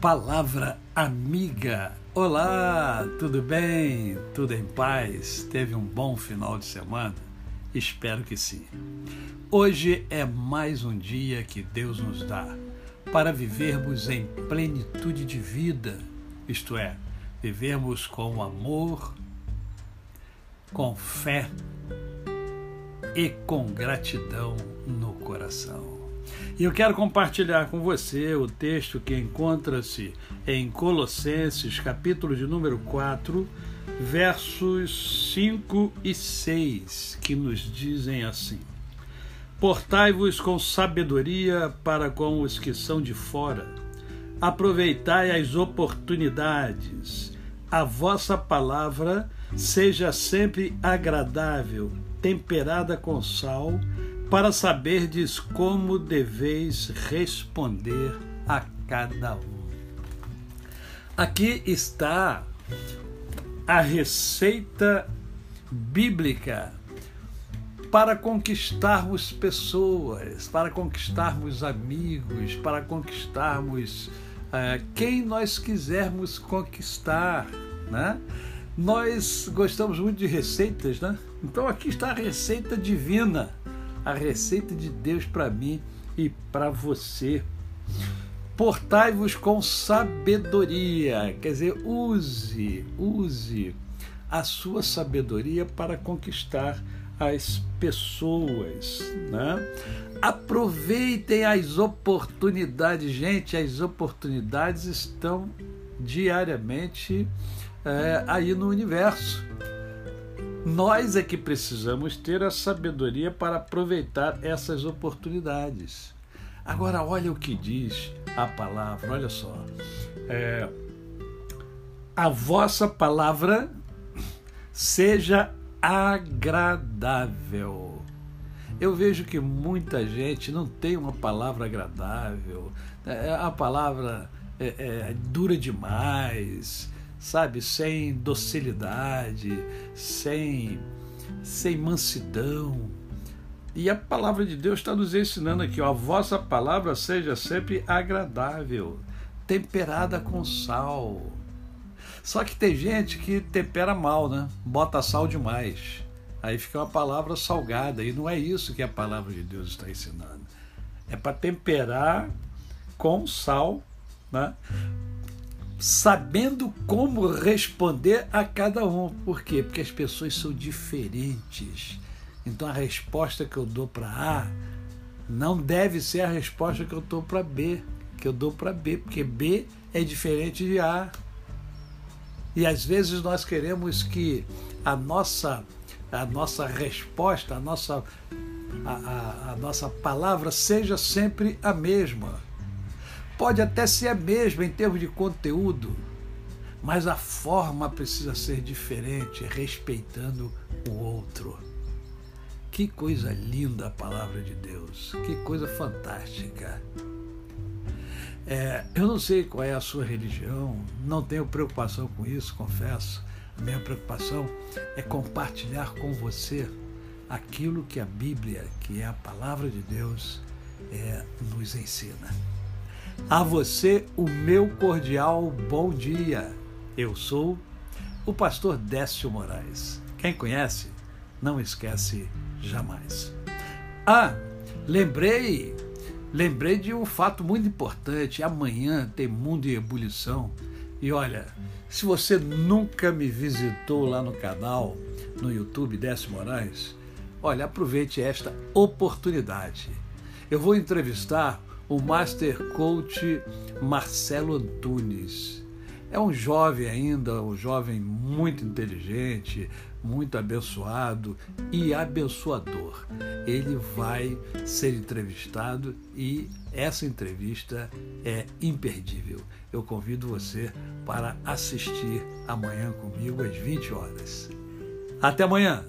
Palavra amiga. Olá, tudo bem? Tudo em paz? Teve um bom final de semana? Espero que sim. Hoje é mais um dia que Deus nos dá para vivermos em plenitude de vida, isto é, vivermos com amor, com fé e com gratidão no coração. E eu quero compartilhar com você o texto que encontra-se em Colossenses, capítulo de número 4, versos 5 e 6, que nos dizem assim: Portai-vos com sabedoria para com os que são de fora, aproveitai as oportunidades, a vossa palavra seja sempre agradável, temperada com sal para saberdes como deveis responder a cada um. Aqui está a receita bíblica para conquistarmos pessoas, para conquistarmos amigos, para conquistarmos uh, quem nós quisermos conquistar, né? Nós gostamos muito de receitas, né? Então aqui está a receita divina a receita de Deus para mim e para você. Portai-vos com sabedoria, quer dizer, use, use a sua sabedoria para conquistar as pessoas, né? Aproveitem as oportunidades, gente, as oportunidades estão diariamente é, aí no universo. Nós é que precisamos ter a sabedoria para aproveitar essas oportunidades. Agora, olha o que diz a palavra, olha só. É, a vossa palavra seja agradável. Eu vejo que muita gente não tem uma palavra agradável, é, a palavra é, é, dura demais, sabe, sem docilidade, sem, sem mansidão. E a palavra de Deus está nos ensinando aqui, ó, a vossa palavra seja sempre agradável, temperada com sal. Só que tem gente que tempera mal, né? Bota sal demais. Aí fica uma palavra salgada. E não é isso que a palavra de Deus está ensinando. É para temperar com sal, né? Sabendo como responder a cada um. Por quê? Porque as pessoas são diferentes. Então a resposta que eu dou para A não deve ser a resposta que eu dou para B, que eu dou para B, porque B é diferente de A. E às vezes nós queremos que a nossa a nossa resposta, a nossa a, a, a nossa palavra seja sempre a mesma pode até ser a mesma em termos de conteúdo, mas a forma precisa ser diferente, respeitando o outro. Que coisa linda a palavra de Deus, que coisa fantástica. É, eu não sei qual é a sua religião, não tenho preocupação com isso, confesso. A minha preocupação é compartilhar com você aquilo que a Bíblia, que é a palavra de Deus, é, nos ensina. A você o meu cordial bom dia. Eu sou o pastor Décio Moraes. Quem conhece, não esquece jamais. Ah, lembrei, lembrei de um fato muito importante. Amanhã tem Mundo em Ebulição. E olha, se você nunca me visitou lá no canal, no YouTube Décio Moraes, olha, aproveite esta oportunidade. Eu vou entrevistar o Master Coach Marcelo Antunes. É um jovem ainda, um jovem muito inteligente, muito abençoado e abençoador. Ele vai ser entrevistado e essa entrevista é imperdível. Eu convido você para assistir amanhã comigo às 20 horas. Até amanhã!